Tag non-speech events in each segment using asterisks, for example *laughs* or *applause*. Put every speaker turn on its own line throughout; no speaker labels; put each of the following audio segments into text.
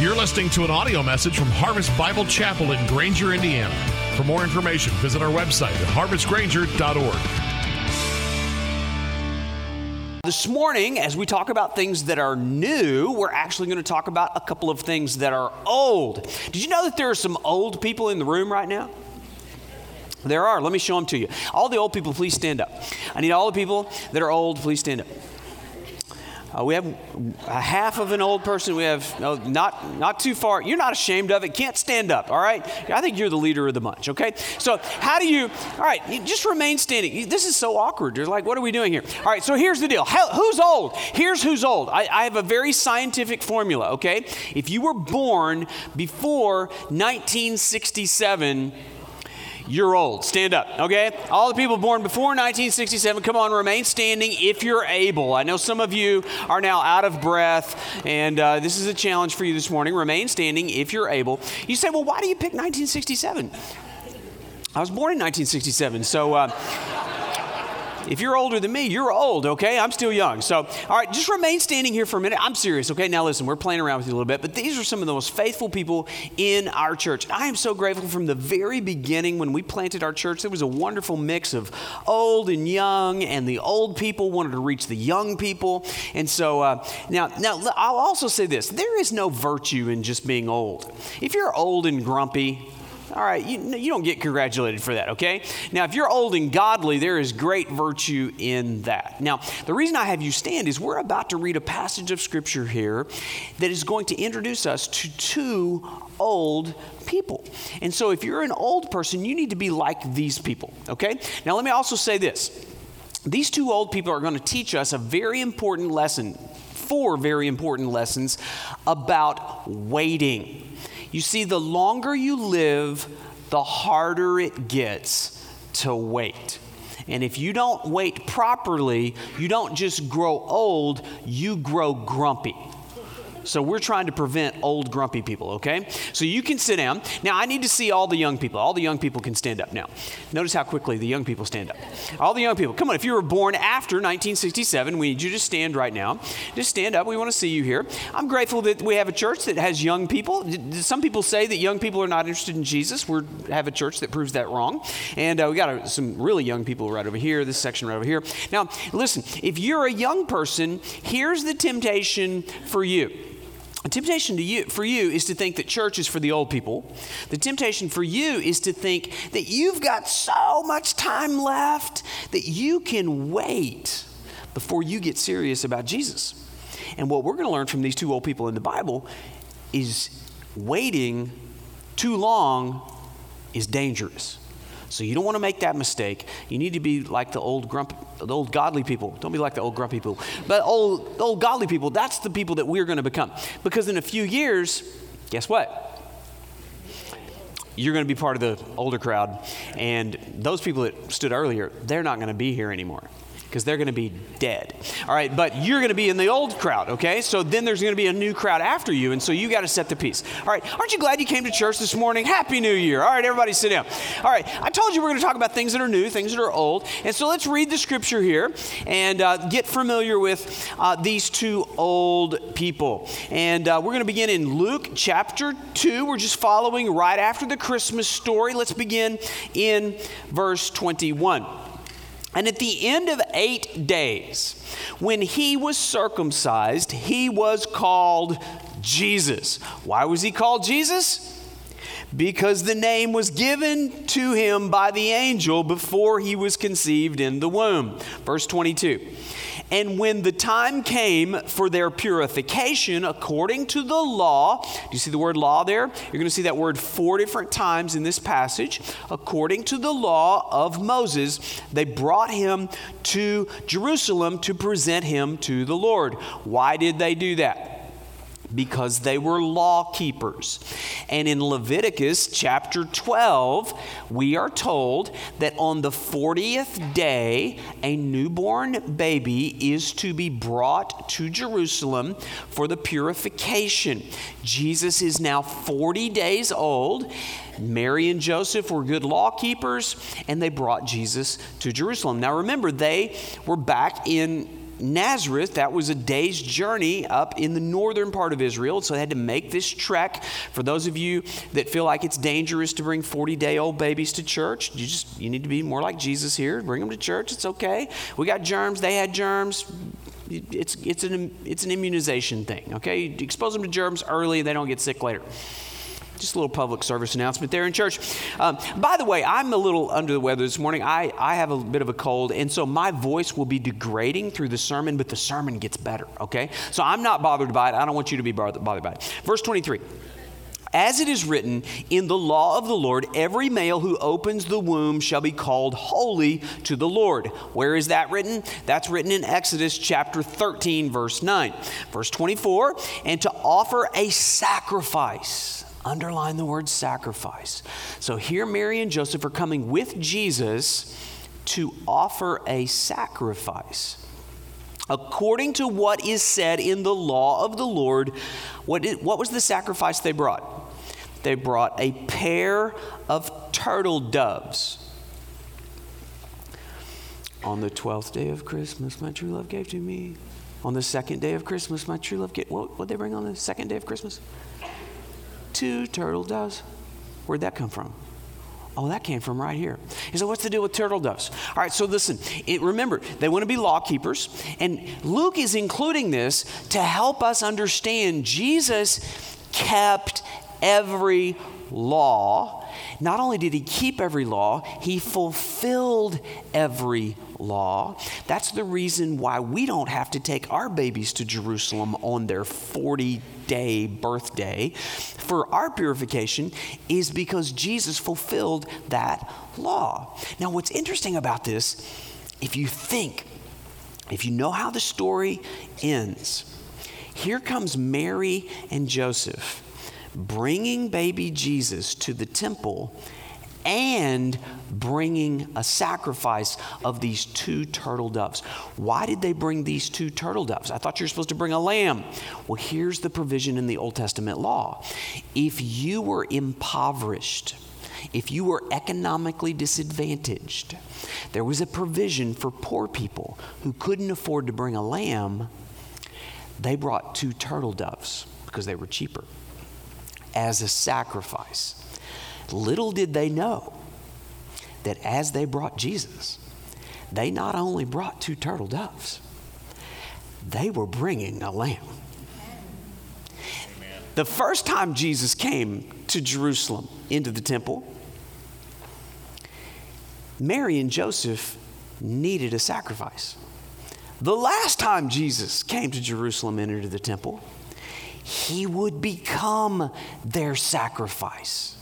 You're listening to an audio message from Harvest Bible Chapel in Granger, Indiana. For more information, visit our website at harvestgranger.org.
This morning, as we talk about things that are new, we're actually going to talk about a couple of things that are old. Did you know that there are some old people in the room right now? There are. Let me show them to you. All the old people, please stand up. I need all the people that are old, please stand up. Uh, we have a half of an old person. We have no, not not too far. You're not ashamed of it. Can't stand up. All right. I think you're the leader of the bunch. Okay. So how do you? All right. You just remain standing. This is so awkward. You're like, what are we doing here? All right. So here's the deal. How, who's old? Here's who's old. I, I have a very scientific formula. Okay. If you were born before 1967 you're old. Stand up, okay? All the people born before 1967, come on, remain standing if you're able. I know some of you are now out of breath, and uh, this is a challenge for you this morning. Remain standing if you're able. You say, well, why do you pick 1967? I was born in 1967, so. Uh, if you're older than me, you're old, okay? I'm still young. So, all right, just remain standing here for a minute. I'm serious, okay? Now, listen, we're playing around with you a little bit, but these are some of the most faithful people in our church. I am so grateful from the very beginning when we planted our church, there was a wonderful mix of old and young, and the old people wanted to reach the young people. And so, uh, now, now, I'll also say this there is no virtue in just being old. If you're old and grumpy, all right, you, you don't get congratulated for that, okay? Now, if you're old and godly, there is great virtue in that. Now, the reason I have you stand is we're about to read a passage of scripture here that is going to introduce us to two old people. And so, if you're an old person, you need to be like these people, okay? Now, let me also say this these two old people are going to teach us a very important lesson, four very important lessons about waiting. You see, the longer you live, the harder it gets to wait. And if you don't wait properly, you don't just grow old, you grow grumpy. So we're trying to prevent old grumpy people, okay? So you can sit down. Now I need to see all the young people. All the young people can stand up now. Notice how quickly the young people stand up. All the young people. Come on, if you were born after 1967, we need you to stand right now. Just stand up. We want to see you here. I'm grateful that we have a church that has young people. Some people say that young people are not interested in Jesus. We have a church that proves that wrong. And uh, we got a, some really young people right over here, this section right over here. Now, listen, if you're a young person, here's the temptation for you. The temptation to you, for you is to think that church is for the old people. The temptation for you is to think that you've got so much time left that you can wait before you get serious about Jesus. And what we're going to learn from these two old people in the Bible is waiting too long is dangerous. So you don't want to make that mistake. You need to be like the old grump, the old godly people. Don't be like the old grumpy people. But old, old godly people, that's the people that we're going to become. Because in a few years, guess what? You're going to be part of the older crowd. And those people that stood earlier, they're not going to be here anymore because they're going to be dead. All right, but you're going to be in the old crowd, okay? So then there's going to be a new crowd after you, and so you got to set the piece. All right, aren't you glad you came to church this morning? Happy New Year. All right, everybody sit down. All right, I told you we're going to talk about things that are new, things that are old. And so let's read the scripture here and uh, get familiar with uh, these two old people. And uh, we're going to begin in Luke chapter 2. We're just following right after the Christmas story. Let's begin in verse 21. And at the end of eight days, when he was circumcised, he was called Jesus. Why was he called Jesus? Because the name was given to him by the angel before he was conceived in the womb. Verse 22. And when the time came for their purification according to the law, do you see the word law there? You're going to see that word four different times in this passage. According to the law of Moses, they brought him to Jerusalem to present him to the Lord. Why did they do that? Because they were law keepers. And in Leviticus chapter 12, we are told that on the 40th day, a newborn baby is to be brought to Jerusalem for the purification. Jesus is now 40 days old. Mary and Joseph were good law keepers, and they brought Jesus to Jerusalem. Now remember, they were back in Nazareth, that was a day's journey up in the northern part of Israel. So they had to make this trek. For those of you that feel like it's dangerous to bring 40 day old babies to church, you just you need to be more like Jesus here. Bring them to church. It's okay. We got germs. They had germs. It's, it's, an, it's an immunization thing, okay? You expose them to germs early, they don't get sick later. Just a little public service announcement there in church. Um, by the way, I'm a little under the weather this morning. I, I have a bit of a cold, and so my voice will be degrading through the sermon, but the sermon gets better, okay? So I'm not bothered by it. I don't want you to be bothered by it. Verse 23. As it is written in the law of the Lord, every male who opens the womb shall be called holy to the Lord. Where is that written? That's written in Exodus chapter 13, verse 9. Verse 24, and to offer a sacrifice Underline the word sacrifice. So here, Mary and Joseph are coming with Jesus to offer a sacrifice. According to what is said in the law of the Lord, what, is, what was the sacrifice they brought? They brought a pair of turtle doves. On the 12th day of Christmas, my true love gave to me. On the second day of Christmas, my true love gave. What did they bring on the second day of Christmas? Two turtle doves. Where'd that come from? Oh, that came from right here. He said, What's the deal with turtle doves? All right, so listen, it, remember, they want to be law keepers. And Luke is including this to help us understand Jesus kept every law. Not only did he keep every law, he fulfilled every law. That's the reason why we don't have to take our babies to Jerusalem on their 40 day birthday for our purification is because Jesus fulfilled that law. Now, what's interesting about this, if you think, if you know how the story ends, here comes Mary and Joseph bringing baby Jesus to the temple and bringing a sacrifice of these two turtle doves. Why did they bring these two turtle doves? I thought you were supposed to bring a lamb. Well, here's the provision in the Old Testament law if you were impoverished, if you were economically disadvantaged, there was a provision for poor people who couldn't afford to bring a lamb. They brought two turtle doves because they were cheaper as a sacrifice. Little did they know that as they brought Jesus, they not only brought two turtle doves, they were bringing a lamb. Amen. The first time Jesus came to Jerusalem into the temple, Mary and Joseph needed a sacrifice. The last time Jesus came to Jerusalem and entered the temple, he would become their sacrifice.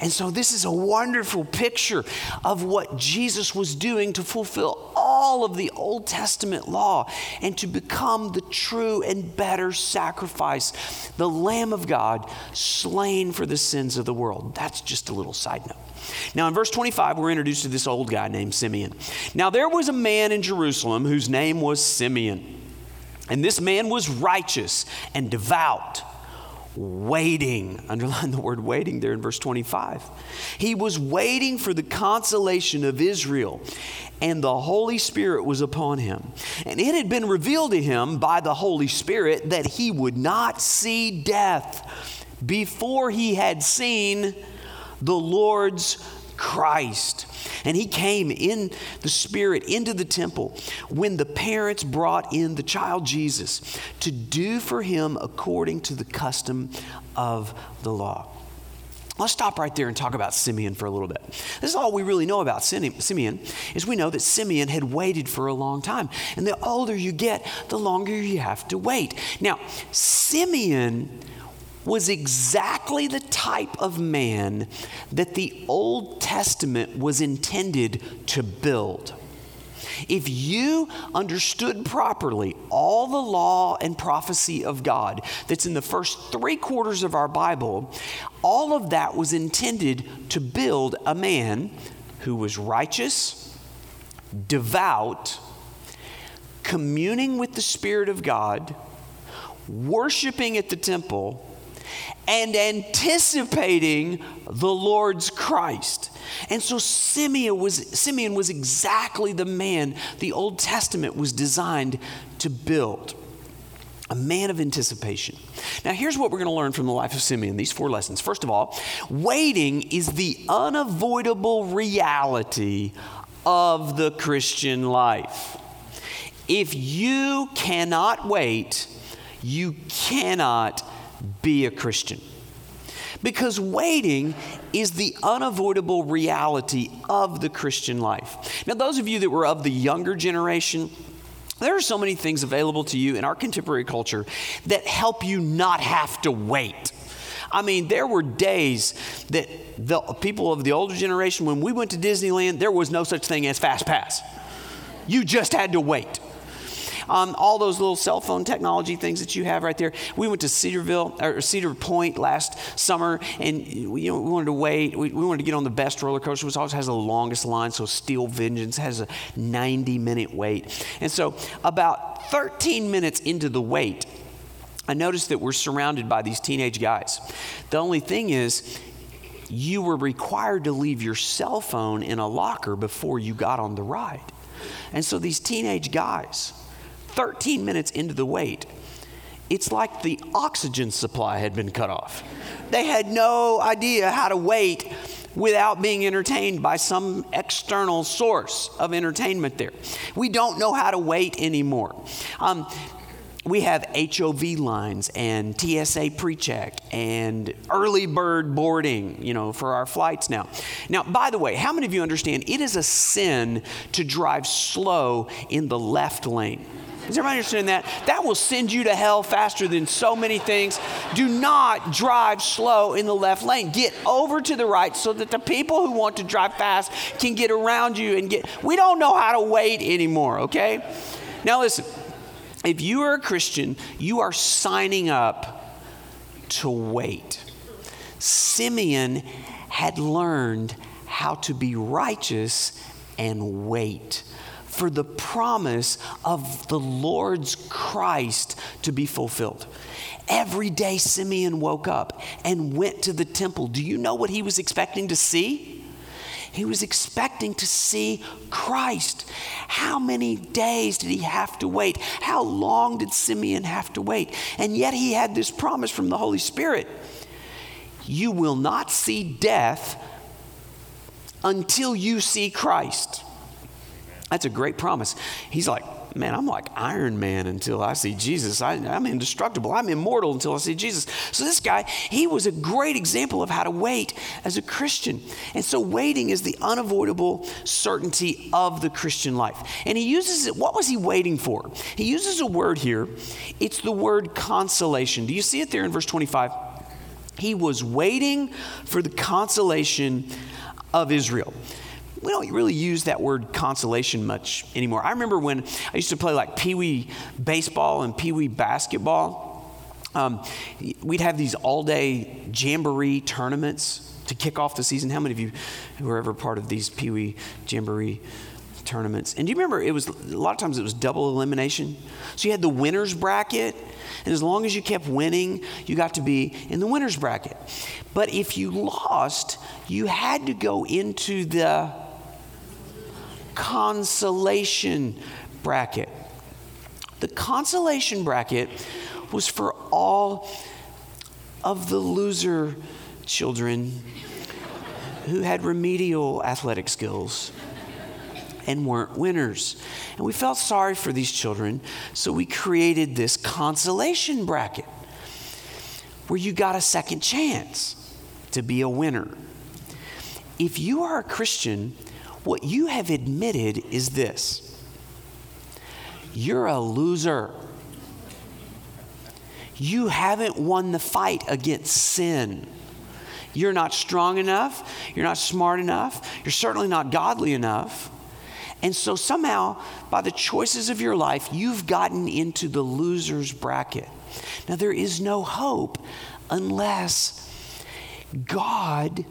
And so, this is a wonderful picture of what Jesus was doing to fulfill all of the Old Testament law and to become the true and better sacrifice, the Lamb of God slain for the sins of the world. That's just a little side note. Now, in verse 25, we're introduced to this old guy named Simeon. Now, there was a man in Jerusalem whose name was Simeon. And this man was righteous and devout waiting. *laughs* Underline the word waiting there in verse 25. He was waiting for the consolation of Israel, and the Holy Spirit was upon him. And it had been revealed to him by the Holy Spirit that he would not see death before he had seen the Lord's Christ. And he came in the Spirit into the temple when the parents brought in the child Jesus to do for him according to the custom of the law. Let's stop right there and talk about Simeon for a little bit. This is all we really know about Simeon is we know that Simeon had waited for a long time. And the older you get, the longer you have to wait. Now, Simeon was exactly the type of man that the Old Testament was intended to build. If you understood properly all the law and prophecy of God that's in the first three quarters of our Bible, all of that was intended to build a man who was righteous, devout, communing with the Spirit of God, worshiping at the temple, and anticipating the Lord's Christ. And so Simeon was, Simeon was exactly the man the Old Testament was designed to build a man of anticipation. Now, here's what we're going to learn from the life of Simeon these four lessons. First of all, waiting is the unavoidable reality of the Christian life. If you cannot wait, you cannot be a Christian. Because waiting is the unavoidable reality of the Christian life. Now, those of you that were of the younger generation, there are so many things available to you in our contemporary culture that help you not have to wait. I mean, there were days that the people of the older generation, when we went to Disneyland, there was no such thing as Fast Pass. You just had to wait um, all those little cell phone technology things that you have right there. We went to Cedarville or Cedar Point last summer, and you know, we wanted to wait. We, we wanted to get on the best roller coaster, which always has the longest line. So Steel Vengeance has a 90 minute wait, and so about 13 minutes into the wait. I noticed that we're surrounded by these teenage guys. The only thing is, you were required to leave your cell phone in a locker before you got on the ride. And so these teenage guys, 13 minutes into the wait, it's like the oxygen supply had been cut off. They had no idea how to wait without being entertained by some external source of entertainment there. We don't know how to wait anymore. Um, we have HOV lines and TSA pre-check and early bird boarding, you know, for our flights now. Now, by the way, how many of you understand it is a sin to drive slow in the left lane? Does everybody understand that? That will send you to hell faster than so many things. Do not drive slow in the left lane. Get over to the right so that the people who want to drive fast can get around you and get. We don't know how to wait anymore, okay? Now, listen if you are a Christian, you are signing up to wait. Simeon had learned how to be righteous and wait for the promise of the Lord's Christ to be fulfilled. Every day, Simeon woke up and went to the temple. Do you know what he was expecting to see? He was expecting to see Christ. How many days did he have to wait? How long did Simeon have to wait? And yet he had this promise from the Holy Spirit You will not see death until you see Christ. That's a great promise. He's like, man, I'm like Iron Man until I see Jesus. I, am indestructible. I'm immortal until I see Jesus. So this guy, he was a great example of how to wait as a Christian. And so waiting is the unavoidable certainty of the Christian life. And he uses it. What was he waiting for? He uses a word here. It's the word consolation. Do you see it there in verse 25? He was waiting for the consolation of Israel we don't really use that word consolation much anymore. I remember when I used to play like pee wee baseball and pee wee basketball. Um, we'd have these all day jamboree tournaments to kick off the season. How many of you were ever part of these pee wee jamboree tournaments? And do you remember it was a lot of times it was double elimination? So you had the winner's bracket, and as long as you kept winning, you got to be in the winner's bracket. But if you lost, you had to go into the consolation bracket. The consolation bracket was for all of the loser children who had remedial athletic skills and weren't winners. And we felt sorry for these children, so we created this consolation bracket where you got a second chance to be a winner. If you are a Christian, what you have admitted is this you're a loser. You haven't won the fight against sin. You're not strong enough. You're not smart enough. You're certainly not godly enough. And so, somehow, by the choices of your life, you've gotten into the loser's bracket. Now, there is no hope unless God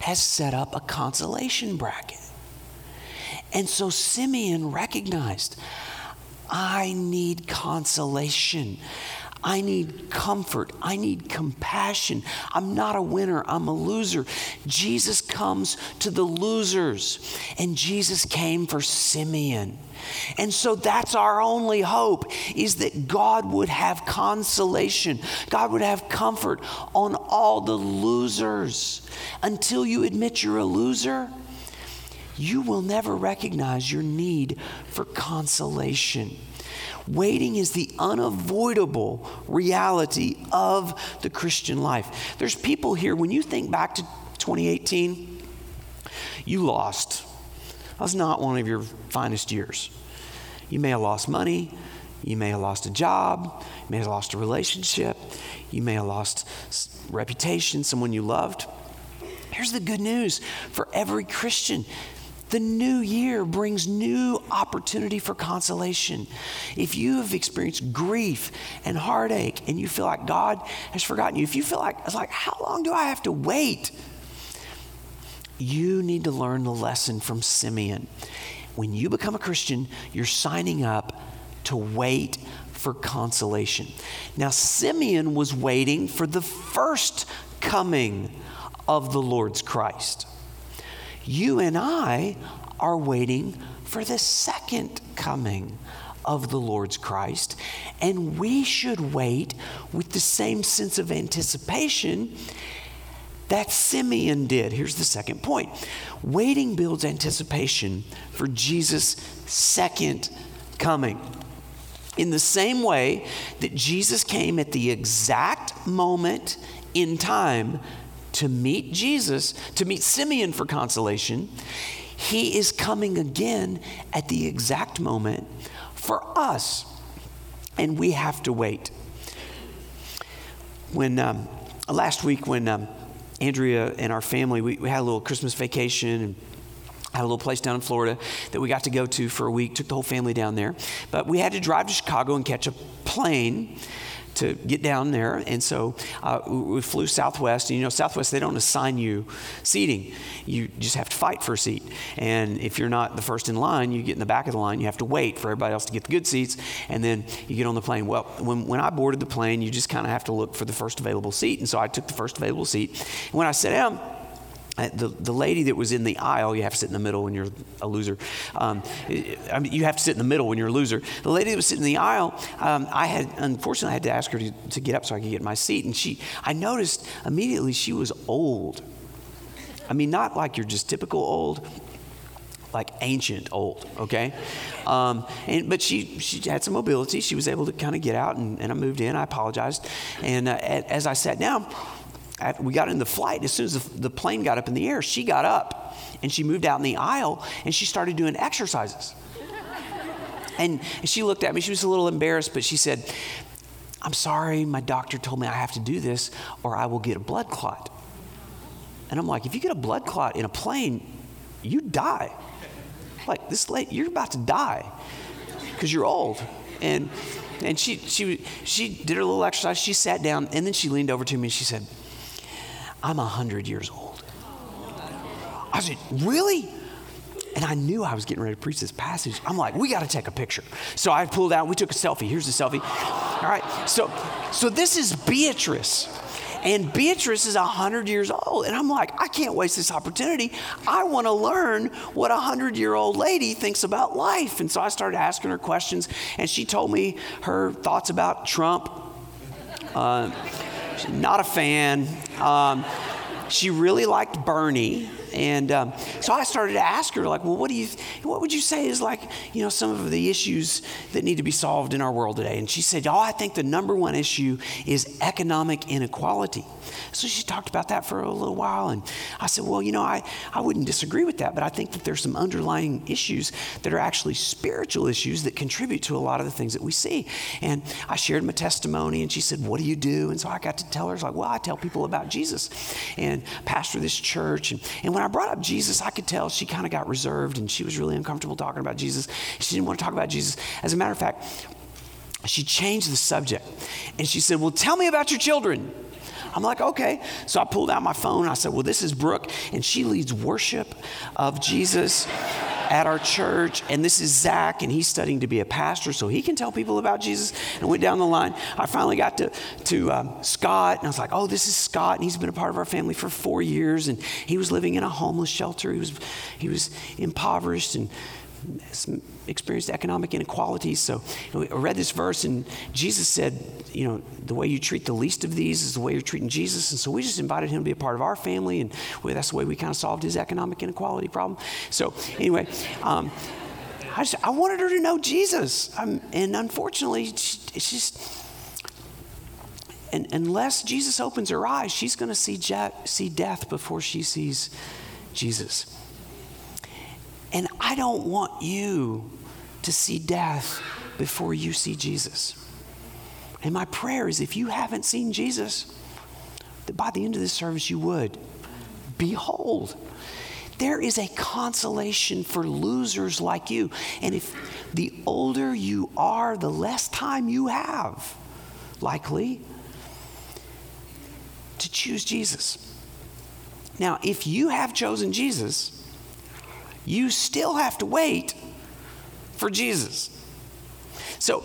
has set up a consolation bracket. And so Simeon recognized I need consolation. I need comfort. I need compassion. I'm not a winner. I'm a loser. Jesus comes to the losers, and Jesus came for Simeon. And so that's our only hope is that God would have consolation. God would have comfort on all the losers. Until you admit you're a loser, you will never recognize your need for consolation. Waiting is the unavoidable reality of the Christian life. There's people here, when you think back to 2018, you lost. That was not one of your finest years. You may have lost money, you may have lost a job, you may have lost a relationship, you may have lost reputation, someone you loved. Here's the good news for every Christian the new year brings new opportunity for consolation. If you have experienced grief and heartache and you feel like God has forgotten you, if you feel like, it's like, how long do I have to wait? You need to learn the lesson from Simeon. When you become a Christian, you're signing up to wait for consolation. Now, Simeon was waiting for the first coming of the Lord's Christ. You and I are waiting for the second coming of the Lord's Christ, and we should wait with the same sense of anticipation that Simeon did. Here's the second point waiting builds anticipation for Jesus' second coming. In the same way that Jesus came at the exact moment in time to meet Jesus, to meet Simeon for consolation, he is coming again at the exact moment for us. And we have to wait. When um, last week, when um, Andrea and our family, we, we, had a little Christmas vacation and had a little place down in Florida that we got to go to for a week, took the whole family down there. But we had to drive to Chicago and catch a plane to get down there. And so uh, we flew Southwest. And you know, Southwest, they don't assign you seating. You just have to fight for a seat. And if you're not the first in line, you get in the back of the line. You have to wait for everybody else to get the good seats. And then you get on the plane. Well, when, when I boarded the plane, you just kind of have to look for the first available seat. And so I took the first available seat. And when I sat down, the, the lady that was in the aisle, you have to sit in the middle when you're a loser. Um, I mean, you have to sit in the middle when you're a loser. The lady that was sitting in the aisle, um, I had, unfortunately, I had to ask her to, to get up so I could get my seat. And she, I noticed immediately she was old. I mean, not like you're just typical old, like ancient old, okay? Um, and, but she, she had some mobility. She was able to kind of get out, and, and I moved in. I apologized. And uh, as I sat down, we got in the flight, as soon as the, plane got up in the air, she got up and she moved out in the aisle and she started doing exercises. And she looked at me, she was a little embarrassed, but she said, I'm sorry, my doctor told me I have to do this or I will get a blood clot. And I'm like, if you get a blood clot in a plane, you die. Like this late, you're about to die because you're old. And and she she she did her little exercise. She sat down and then she leaned over to me and she said, I'm 100 years old. I said, Really? And I knew I was getting ready to preach this passage. I'm like, we got to take a picture. So I pulled out, we took a selfie. Here's the selfie. All right. So, so this is Beatrice. And Beatrice is 100 years old. And I'm like, I can't waste this opportunity. I want to learn what a 100 year old lady thinks about life. And so I started asking her questions, and she told me her thoughts about Trump. Uh, not a fan. Um, she really liked Bernie. And um, so I started to ask her, like, well, what do you, what would you say is like, you know, some of the issues that need to be solved in our world today? And she said, oh, I think the number one issue is economic inequality. So she talked about that for a little while. And I said, Well, you know, I, I wouldn't disagree with that, but I think that there's some underlying issues that are actually spiritual issues that contribute to a lot of the things that we see. And I shared my testimony, and she said, What do you do? And so I got to tell her, like, Well, I tell people about Jesus and pastor this church. And, and when I brought up Jesus, I could tell she kind of got reserved and she was really uncomfortable talking about Jesus. She didn't want to talk about Jesus. As a matter of fact, she changed the subject and she said, Well, tell me about your children. I'm like, okay. So I pulled out my phone. I said, well, this is Brooke, and she leads worship of Jesus at our church, and this is Zach, and he's studying to be a pastor, so he can tell people about Jesus. And went down the line. I finally got to, to um, Scott, and I was like, oh, this is Scott, and he's been a part of our family for four years, and he was living in a homeless shelter. He was, he was impoverished and experienced economic inequalities. So I read this verse, and Jesus said, You know, the way you treat the least of these is the way you're treating Jesus. And so we just invited him to be a part of our family, and that's the way we kind of solved his economic inequality problem. So, anyway, um, I, just, I wanted her to know Jesus. Um, and unfortunately, it's just. And unless Jesus opens her eyes, she's going to see, je- see death before she sees Jesus. And I don't want you to see death before you see Jesus. And my prayer is if you haven't seen Jesus, that by the end of this service you would. Behold, there is a consolation for losers like you. And if the older you are, the less time you have, likely, to choose Jesus. Now, if you have chosen Jesus, you still have to wait for Jesus. So,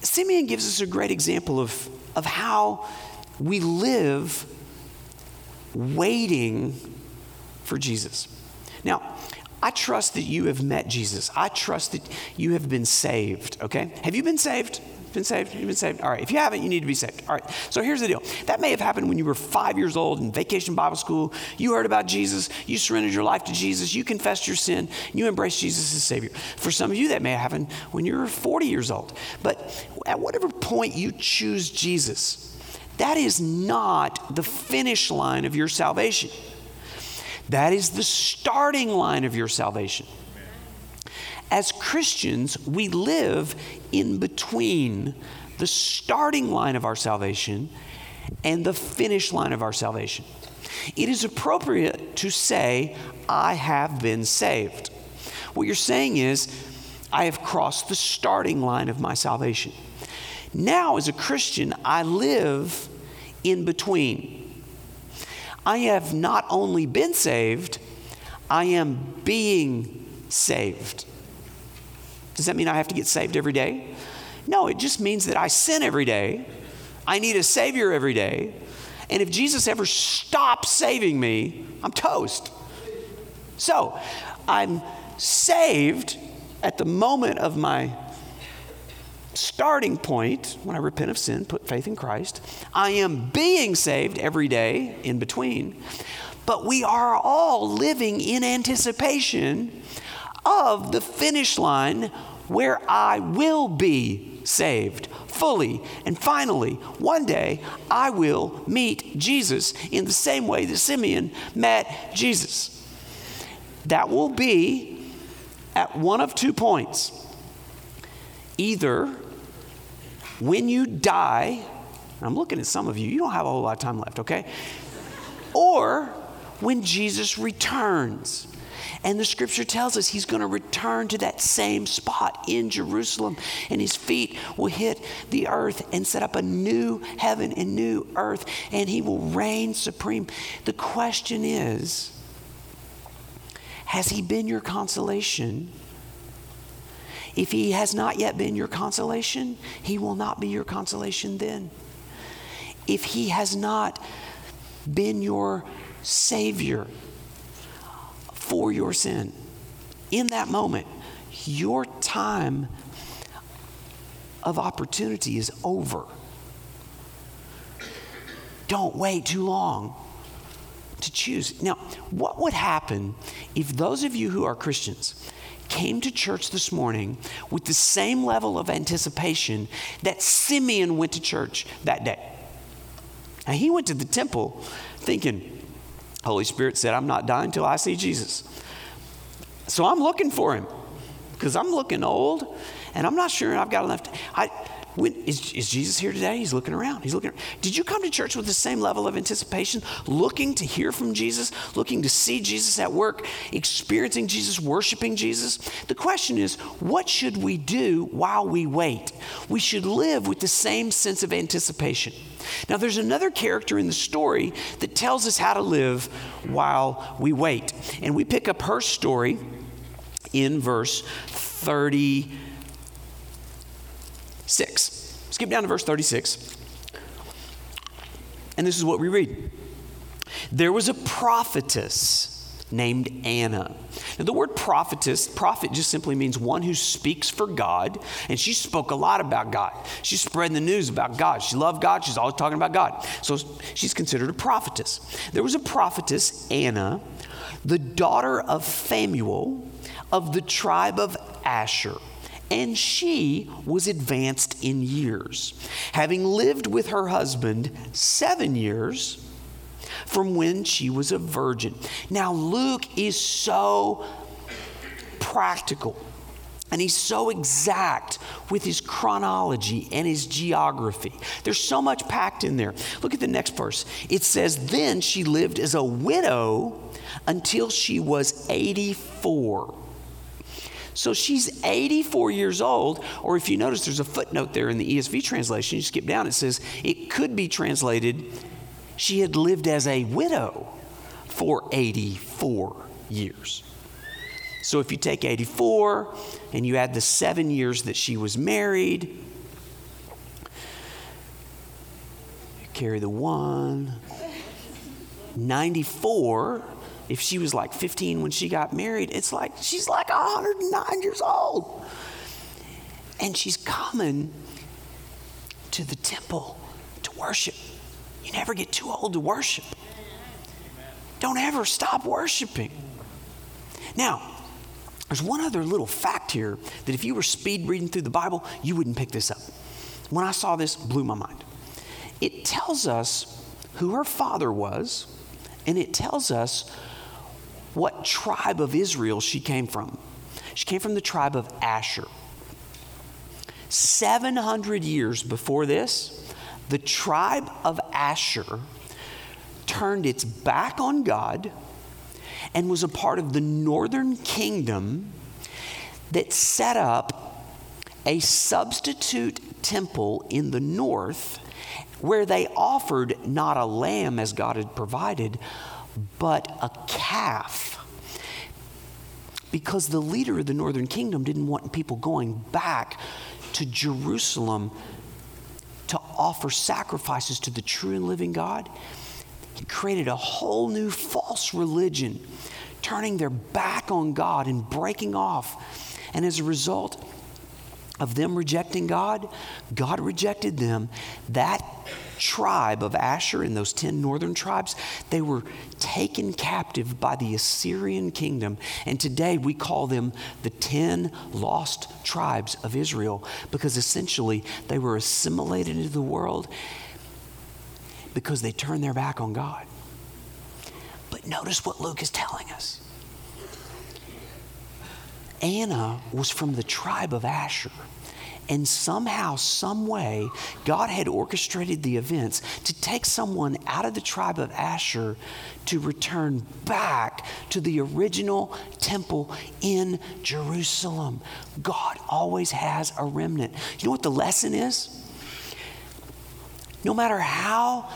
Simeon gives us a great example of, of how we live waiting for Jesus. Now, I trust that you have met Jesus. I trust that you have been saved, okay? Have you been saved? Been saved? You've been saved? All right. If you haven't, you need to be saved. All right. So here's the deal. That may have happened when you were five years old in vacation Bible school. You heard about Jesus. You surrendered your life to Jesus. You confessed your sin. You embraced Jesus as Savior. For some of you, that may have happened when you were 40 years old. But at whatever point you choose Jesus, that is not the finish line of your salvation. That is the starting line of your salvation. As Christians, we live in between the starting line of our salvation and the finish line of our salvation. It is appropriate to say, I have been saved. What you're saying is, I have crossed the starting line of my salvation. Now, as a Christian, I live in between. I have not only been saved, I am being saved. Does that mean I have to get saved every day? No, it just means that I sin every day. I need a Savior every day. And if Jesus ever stops saving me, I'm toast. So I'm saved at the moment of my starting point when I repent of sin, put faith in Christ. I am being saved every day in between. But we are all living in anticipation of the finish line where I will be saved fully. And finally, one day, I will meet Jesus in the same way that Simeon met Jesus. That will be at one of two points. Either when you die, I'm looking at some of you, you don't have a whole lot of time left, okay? Or when Jesus returns. And the scripture tells us he's going to return to that same spot in Jerusalem, and his feet will hit the earth and set up a new heaven and new earth, and he will reign supreme. The question is Has he been your consolation? If he has not yet been your consolation, he will not be your consolation then. If he has not been your Savior, for your sin. In that moment, your time of opportunity is over. Don't wait too long to choose. Now, what would happen if those of you who are Christians came to church this morning with the same level of anticipation that Simeon went to church that day? Now, he went to the temple thinking, Holy Spirit said, I'm not dying until I see Jesus. So I'm looking for him because I'm looking old and I'm not sure I've got enough. To, I, when, is, is Jesus here today? He's looking around. He's looking. Around. Did you come to church with the same level of anticipation, looking to hear from Jesus, looking to see Jesus at work, experiencing Jesus, worshiping Jesus? The question is, what should we do while we wait? We should live with the same sense of anticipation. Now, there's another character in the story that tells us how to live while we wait. And we pick up her story in verse 36. Skip down to verse 36. And this is what we read There was a prophetess named Anna. Now, the word prophetess, prophet just simply means one who speaks for God, and she spoke a lot about God. She's spreading the news about God. She loved God, she's always talking about God. So she's considered a prophetess. There was a prophetess, Anna, the daughter of Phanuel of the tribe of Asher and she was advanced in years, having lived with her husband seven years from when she was a virgin. Now, Luke is so practical. And he's so exact with his chronology and his geography. There's so much packed in there. Look at the next verse. It says, Then she lived as a widow until she was 84. So she's 84 years old, or if you notice, there's a footnote there in the ESV translation. You skip down, it says it could be translated she had lived as a widow for 84 years. So if you take 84 and you add the seven years that she was married, carry the one, 94, if she was like 15 when she got married, it's like she's like 109 years old. And she's coming to the temple to worship. You never get too old to worship. Don't ever stop worshiping. Now, there's one other little fact here that if you were speed reading through the Bible, you wouldn't pick this up. When I saw this, blew my mind. It tells us who her father was, and it tells us what tribe of Israel she came from. She came from the tribe of Asher. 700 years before this, the tribe of Asher turned its back on God and was a part of the northern kingdom that set up a substitute temple in the north where they offered not a lamb as God had provided, but a calf. Because the leader of the northern kingdom didn't want people going back to Jerusalem to offer sacrifices to the true and living God, he created a whole new false religion, turning their back on God and breaking off. And as a result of them rejecting God, God rejected them. That tribe of Asher and those 10 northern tribes, they were taken captive by the Assyrian kingdom. And today we call them the 10 lost tribes of Israel because essentially they were assimilated into the world because they turned their back on God. But notice what Luke is telling us. Anna was from the tribe of Asher. And somehow, some way, God had orchestrated the events to take someone out of the tribe of Asher to return back to the original temple in Jerusalem. God always has a remnant. You know what the lesson is? No matter how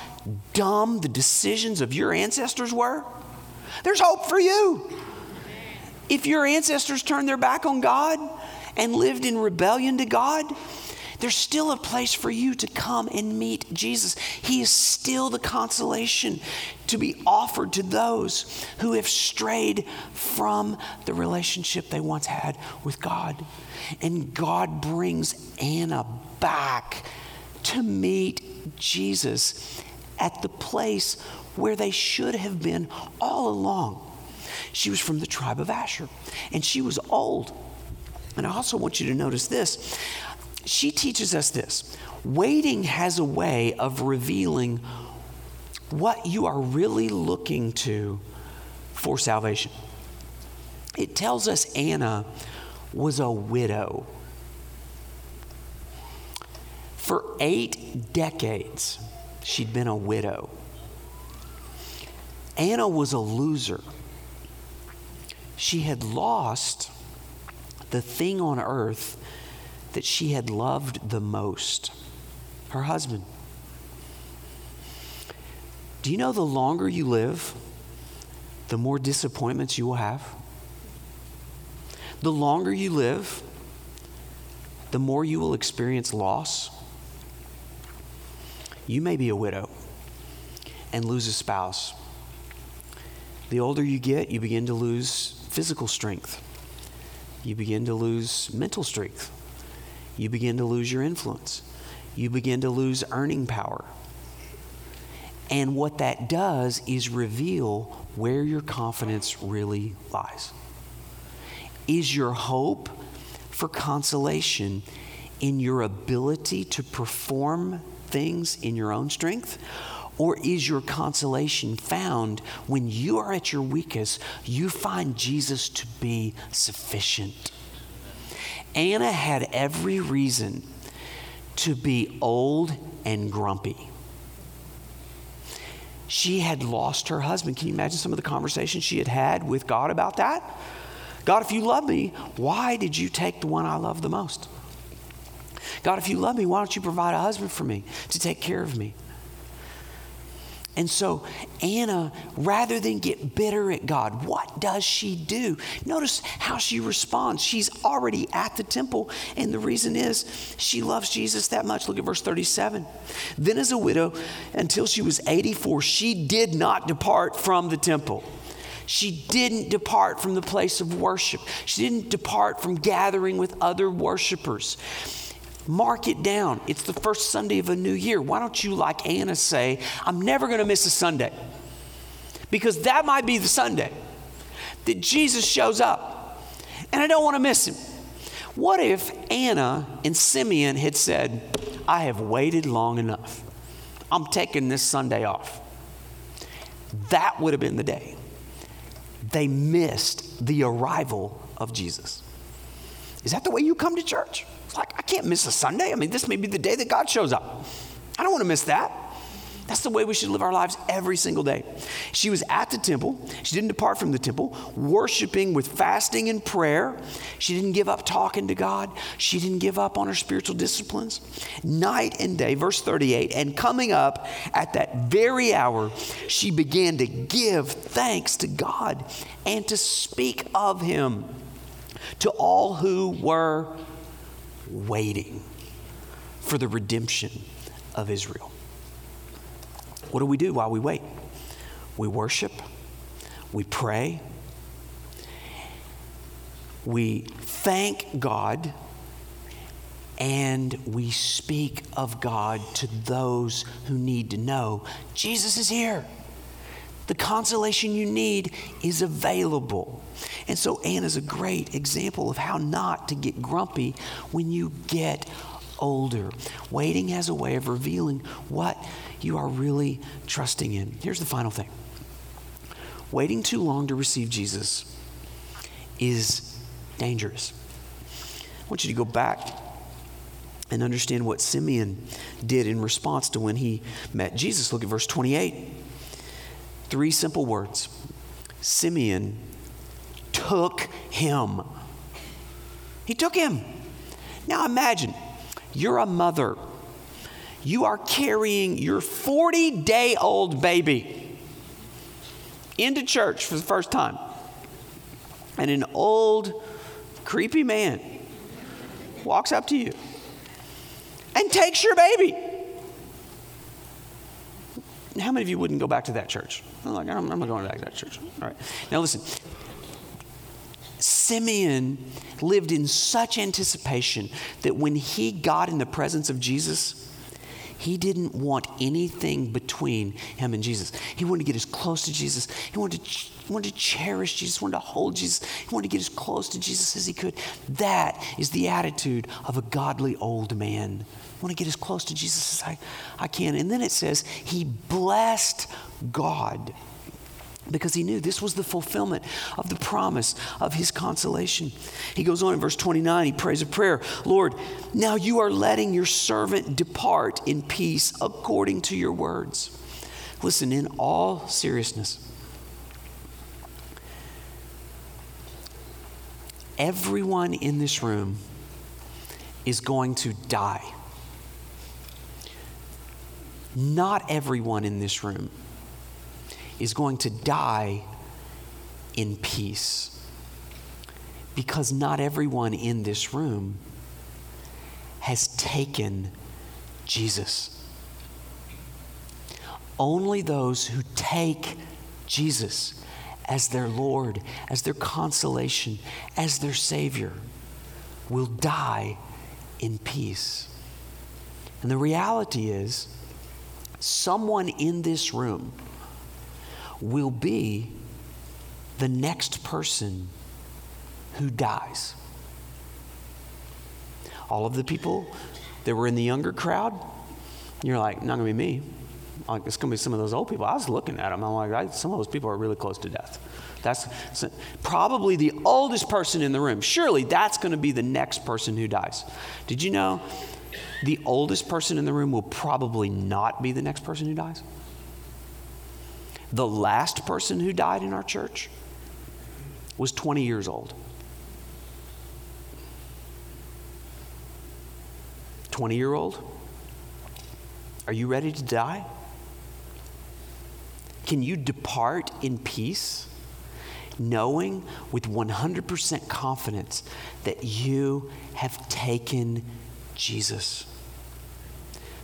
dumb the decisions of your ancestors were, there's hope for you. If your ancestors turned their back on God, and lived in rebellion to God, there's still a place for you to come and meet Jesus. He is still the consolation to be offered to those who have strayed from the relationship they once had with God. And God brings Anna back to meet Jesus at the place where they should have been all along. She was from the tribe of Asher, and she was old. And I also want you to notice this. She teaches us this waiting has a way of revealing what you are really looking to for salvation. It tells us Anna was a widow. For eight decades, she'd been a widow. Anna was a loser. She had lost the thing on earth that she had loved the most her husband. Do you know the longer you live, the more disappointments you will have? The longer you live, the more you will experience loss. You may be a widow and lose a spouse. The older you get, you begin to lose physical strength. You begin to lose mental strength. You begin to lose your influence. You begin to lose earning power. And what that does is reveal where your confidence really lies. Is your hope for consolation in your ability to perform things in your own strength? Or is your consolation found when you are at your weakest, you find Jesus to be sufficient? Anna had every reason to be old and grumpy. She had lost her husband. Can you imagine some of the conversations she had had with God about that? God, if you love me, why did you take the one I love the most? God, if you love me, why don't you provide a husband for me to take care of me? And so Anna, rather than get bitter at God, what does she do? Notice how she responds. She's already at the temple, and the reason is she loves Jesus that much. Look at verse 37. Then, as a widow, until she was 84, she did not depart from the temple. She didn't depart from the place of worship. She didn't depart from gathering with other worshipers. Mark it down. It's the first Sunday of a new year. Why don't you, like Anna, say, I'm never going to miss a Sunday? Because that might be the Sunday that Jesus shows up, and I don't want to miss him. What if Anna and Simeon had said, I have waited long enough. I'm taking this Sunday off. That would have been the day. They missed the arrival of Jesus. Is that the way you come to church? like, I can't miss a Sunday. I mean, this may be the day that God shows up. I don't want to miss that. That's the way we should live our lives every single day. She was at the temple. She didn't depart from the temple, worshiping with fasting and prayer. She didn't give up talking to God. She didn't give up on her spiritual disciplines. Night and day, verse 38, and coming up at that very hour, she began to give thanks to God and to speak of Him to all who were waiting for the redemption of Israel. What do we do while we wait? We worship, we pray, we thank God, and we speak of God to those who need to know Jesus is here. The consolation you need is available. And so Anna's a great example of how not to get grumpy when you get older. Waiting has a way of revealing what you are really trusting in. Here's the final thing waiting too long to receive Jesus is dangerous. I want you to go back and understand what Simeon did in response to when he met Jesus. Look at verse 28. Three simple words Simeon took him. He took him. Now imagine you're a mother, you are carrying your 40 day old baby into church for the first time, and an old, creepy man walks up to you and takes your baby. How many of you wouldn't go back to that church? I'm like, I'm, not going back to that church. All right. Now listen. Simeon lived in such anticipation that when he got in the presence of Jesus, he didn't want anything between him and Jesus. He wanted to get as close to Jesus. He wanted to, he wanted to cherish Jesus, wanted to hold Jesus. He wanted to get as close to Jesus as he could. That is the attitude of a godly old man want to get as close to Jesus as I, I can. And then it says, He blessed God because he knew this was the fulfillment of the promise of his consolation. He goes on in verse 29, he prays a prayer Lord, now you are letting your servant depart in peace according to your words. Listen, in all seriousness, everyone in this room is going to die not everyone in this room is going to die in peace. Because not everyone in this room has taken Jesus. Only those who take Jesus as their Lord, as their consolation, as their Savior will die in peace. And the reality is, someone in this room will be the next person who dies. All of the people that were in the younger crowd, you're like, not gonna be me. Like, it's gonna be some of those old people. I was looking at them. I'm like, I, some of those people are really close to death. That's probably the oldest person in the room. Surely that's gonna be the next person who dies. Did you know the oldest person in the room will probably not be the next person who dies? The last person who died in our church was 20 years old. 20 year old, are you ready to die? Can you depart in peace, knowing with 100% confidence that you have taken Jesus?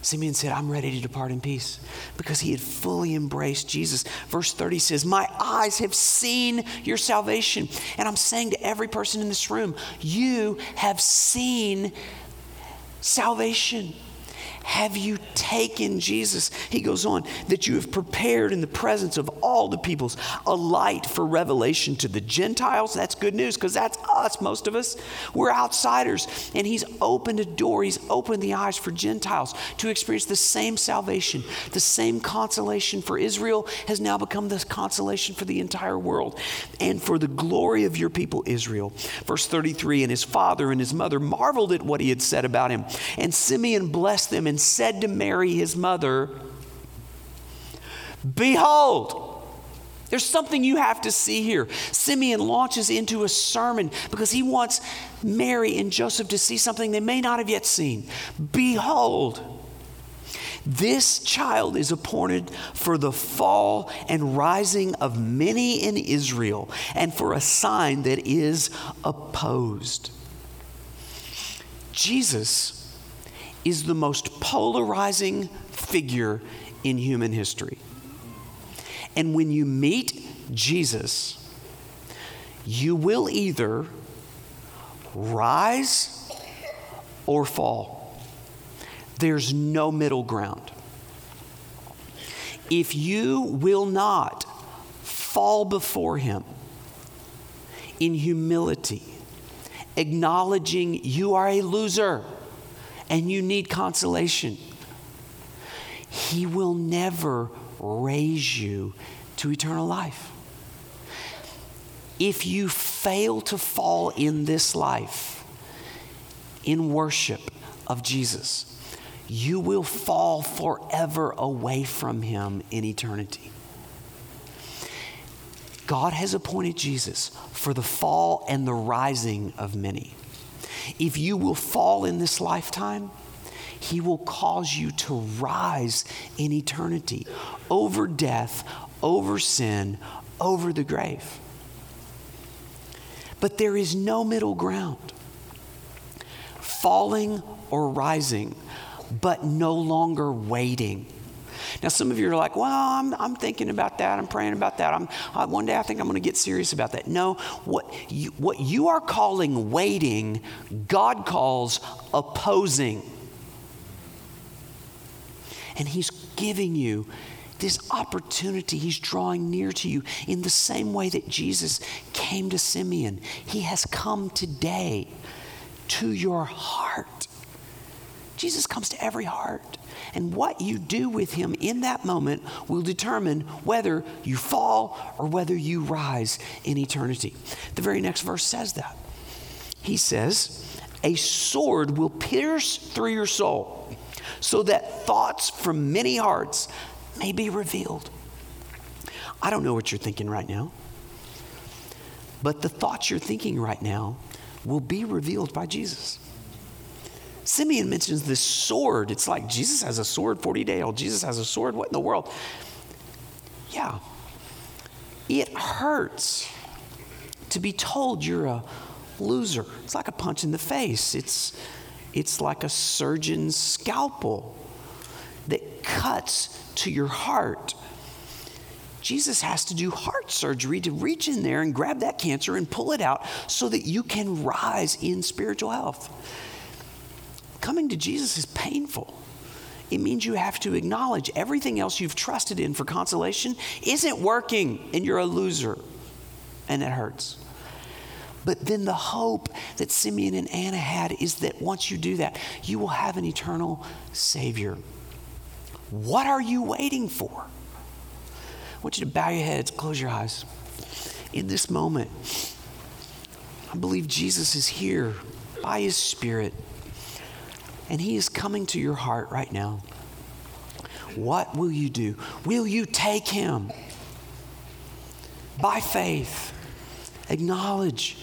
Simeon said, I'm ready to depart in peace because he had fully embraced Jesus. Verse 30 says, My eyes have seen your salvation. And I'm saying to every person in this room, you have seen salvation. Have you taken Jesus? He goes on, that you have prepared in the presence of all the peoples a light for revelation to the Gentiles. That's good news because that's us, most of us. We're outsiders. And He's opened a door, He's opened the eyes for Gentiles to experience the same salvation, the same consolation for Israel has now become the consolation for the entire world and for the glory of your people, Israel. Verse 33 And his father and his mother marveled at what he had said about him. And Simeon blessed them and and said to Mary, his mother, Behold, there's something you have to see here. Simeon launches into a sermon because he wants Mary and Joseph to see something they may not have yet seen. Behold, this child is appointed for the fall and rising of many in Israel and for a sign that is opposed. Jesus is the most polarizing figure in human history. And when you meet Jesus, you will either rise or fall. There's no middle ground. If you will not fall before Him in humility, acknowledging you are a loser and you need consolation, He will never raise you to eternal life. If you fail to fall in this life, in worship of Jesus, you will fall forever away from Him in eternity. God has appointed Jesus for the fall and the rising of many. If you will fall in this lifetime, he will cause you to rise in eternity over death, over sin, over the grave. But there is no middle ground. Falling or rising, but no longer waiting now, some of you are like, well, I'm, I'm thinking about that. I'm praying about that. I'm, I, one day I think I'm going to get serious about that. No, what you, what you are calling waiting, God calls opposing. And He's giving you this opportunity. He's drawing near to you in the same way that Jesus came to Simeon. He has come today to your heart. Jesus comes to every heart. And what you do with him in that moment will determine whether you fall or whether you rise in eternity. The very next verse says that. He says, A sword will pierce through your soul so that thoughts from many hearts may be revealed. I don't know what you're thinking right now, but the thoughts you're thinking right now will be revealed by Jesus. Simeon mentions this sword. It's like Jesus has a sword, 40 day old. Jesus has a sword. What in the world? Yeah. It hurts to be told you're a loser. It's like a punch in the face. It's, it's like a surgeon's scalpel that cuts to your heart. Jesus has to do heart surgery to reach in there and grab that cancer and pull it out so that you can rise in spiritual health. Coming to Jesus is painful. It means you have to acknowledge everything else you've trusted in for consolation isn't working and you're a loser. And it hurts. But then the hope that Simeon and Anna had is that once you do that, you will have an eternal Savior. What are you waiting for? I want you to bow your heads, close your eyes. In this moment, I believe Jesus is here by His Spirit, and He is coming to your heart right now. What will you do? Will you take Him by faith? Acknowledge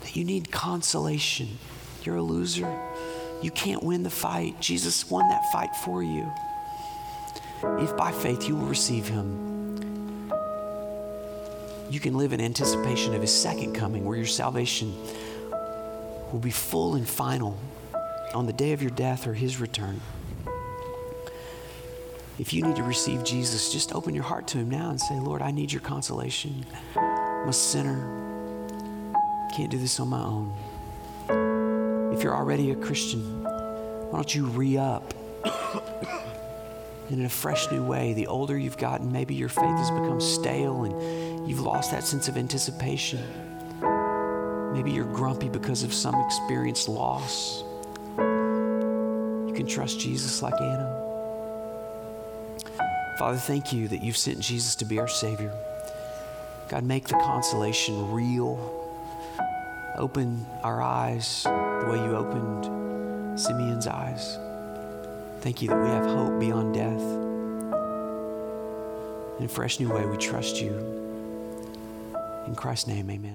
that you need consolation. You're a loser. You can't win the fight. Jesus won that fight for you. If by faith you will receive him, you can live in anticipation of his second coming, where your salvation will be full and final on the day of your death or his return. If you need to receive Jesus, just open your heart to him now and say, Lord, I need your consolation. I'm a sinner. Can't do this on my own. If you're already a Christian, why don't you re up in a fresh new way? The older you've gotten, maybe your faith has become stale and you've lost that sense of anticipation. Maybe you're grumpy because of some experienced loss. You can trust Jesus like Anna. Father, thank you that you've sent Jesus to be our Savior. God, make the consolation real. Open our eyes the way you opened Simeon's eyes. Thank you that we have hope beyond death. In a fresh new way, we trust you. In Christ's name, amen.